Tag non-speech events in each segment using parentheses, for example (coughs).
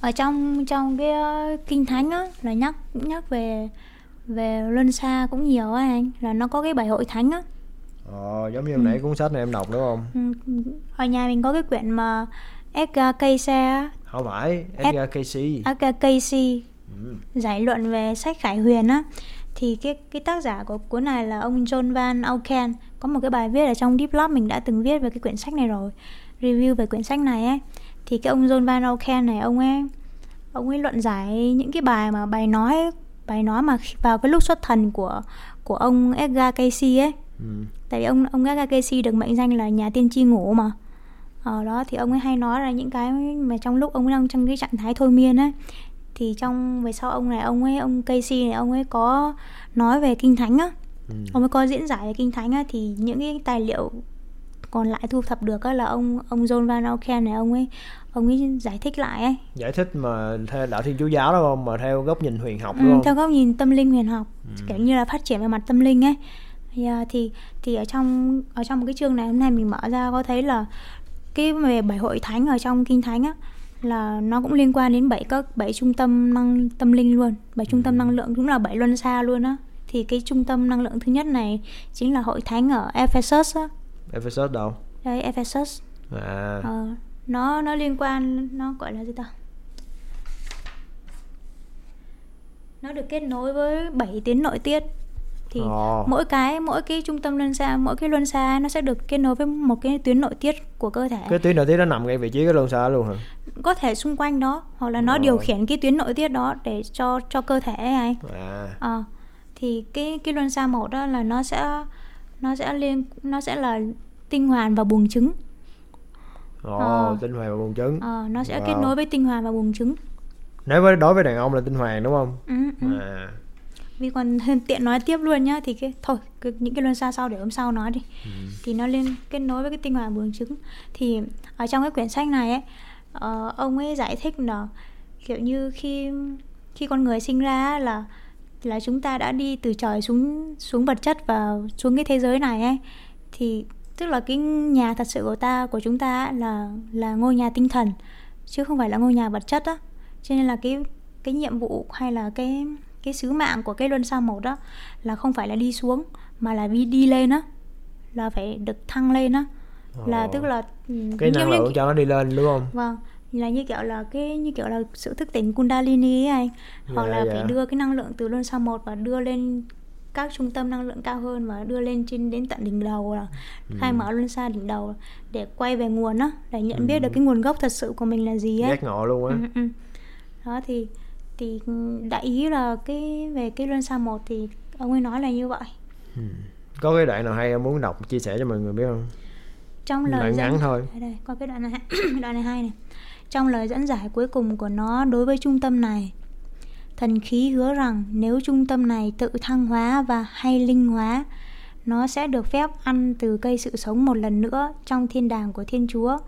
ở trong trong cái uh, kinh thánh á là nhắc nhắc về về luân xa cũng nhiều á anh là nó có cái bài hội thánh á ờ giống như ừ. nãy cuốn sách này em đọc đúng không ừ. ở nhà mình có cái quyển mà Edgar Cayce không phải Edgar Cayce Edgar Cayce ừ. giải luận về sách Khải Huyền á thì cái cái tác giả của cuốn này là ông John Van Auken có một cái bài viết ở trong Deep Lab mình đã từng viết về cái quyển sách này rồi review về quyển sách này ấy thì cái ông John Van Auken này ông ấy ông ấy luận giải những cái bài mà bài nói bài nói mà vào cái lúc xuất thần của của ông Edgar Cayce ấy ừ. tại vì ông ông Edgar Cayce được mệnh danh là nhà tiên tri ngủ mà ở đó thì ông ấy hay nói là những cái mà trong lúc ông đang trong cái trạng thái thôi miên ấy thì trong về sau ông này ông ấy ông Casey này ông ấy có nói về kinh thánh á ừ. ông ấy có diễn giải về kinh thánh á thì những cái tài liệu còn lại thu thập được là ông ông John Van Auken này ông ấy ông ấy giải thích lại ấy. Giải thích mà theo đạo thiên chúa giáo đó không? Mà theo góc nhìn huyền học đúng ừ, không? theo góc nhìn tâm linh huyền học ừ. kiểu như là phát triển về mặt tâm linh ấy. Thì, thì thì ở trong ở trong một cái chương này hôm nay mình mở ra có thấy là cái về bảy hội thánh ở trong kinh thánh á là nó cũng liên quan đến bảy các bảy trung tâm năng tâm linh luôn. Bảy trung tâm ừ. năng lượng cũng là bảy luân xa luôn á. Thì cái trung tâm năng lượng thứ nhất này chính là hội thánh ở Ephesus á Ephesus đâu? Đây Ephesus à. Ờ, nó nó liên quan nó gọi là gì ta? Nó được kết nối với bảy tuyến nội tiết. Thì oh. mỗi cái mỗi cái trung tâm luân xa mỗi cái luân xa nó sẽ được kết nối với một cái tuyến nội tiết của cơ thể. Cái tuyến nội tiết nó nằm ngay vị trí cái luân xa luôn hả? Có thể xung quanh đó hoặc là nó oh. điều khiển cái tuyến nội tiết đó để cho cho cơ thể ấy à. à thì cái cái luân xa một đó là nó sẽ nó sẽ liên nó sẽ là tinh hoàn và buồng trứng Ồ, oh, ờ. tinh hoàn và buồng trứng. Ờ, nó sẽ wow. kết nối với tinh hoàn và buồng trứng. Nếu với đối với đàn ông là tinh hoàn đúng không? Ừ, ừ. À vì còn tiện nói tiếp luôn nhá thì cái thôi cái, những cái luân xa sau để hôm sau nói đi ừ. thì nó liên kết nối với cái tinh hoàn buồng trứng thì ở trong cái quyển sách này ấy uh, ông ấy giải thích là kiểu như khi khi con người sinh ra là là chúng ta đã đi từ trời xuống xuống vật chất và xuống cái thế giới này ấy. Thì tức là cái nhà thật sự của ta của chúng ta là là ngôi nhà tinh thần chứ không phải là ngôi nhà vật chất á. Cho nên là cái cái nhiệm vụ hay là cái cái sứ mạng của cái luân xa một đó là không phải là đi xuống mà là đi đi lên á là phải được thăng lên á. Là tức là cái năng lượng cho nó đi lên đúng không? Vâng là như kiểu là cái như kiểu là sự thức tỉnh kundalini ấy anh hoặc dạ, là dạ. phải đưa cái năng lượng từ luân xa một và đưa lên các trung tâm năng lượng cao hơn và đưa lên trên đến tận đỉnh đầu là ừ. khai mở luân xa đỉnh đầu để quay về nguồn á để nhận ừ. biết được cái nguồn gốc thật sự của mình là gì á giác ngộ luôn á ừ, ừ. đó thì thì đại ý là cái về cái luân xa một thì ông ấy nói là như vậy ừ. có cái đoạn nào hay em muốn đọc chia sẻ cho mọi người biết không trong lời đoạn ngắn thôi đây, đây có cái đoạn này (coughs) đoạn này hay này trong lời dẫn giải cuối cùng của nó đối với trung tâm này thần khí hứa rằng nếu trung tâm này tự thăng hóa và hay linh hóa nó sẽ được phép ăn từ cây sự sống một lần nữa trong thiên đàng của thiên chúa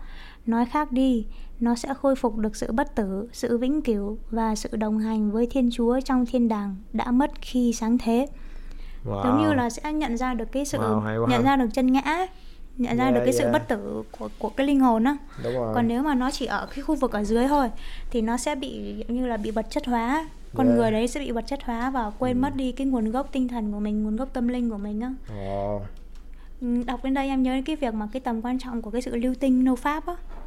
nói khác đi nó sẽ khôi phục được sự bất tử, sự vĩnh cửu và sự đồng hành với Thiên Chúa trong thiên đàng đã mất khi sáng thế. Wow. Giống như là sẽ nhận ra được cái sự wow, nhận ra được chân ngã, nhận ra yeah, được cái yeah. sự bất tử của của cái linh hồn á. Còn nếu mà nó chỉ ở cái khu vực ở dưới thôi thì nó sẽ bị như là bị vật chất hóa. Con yeah. người đấy sẽ bị vật chất hóa và quên ừ. mất đi cái nguồn gốc tinh thần của mình, nguồn gốc tâm linh của mình á. Oh. Đọc đến đây em nhớ cái việc mà cái tầm quan trọng của cái sự lưu tinh nô pháp á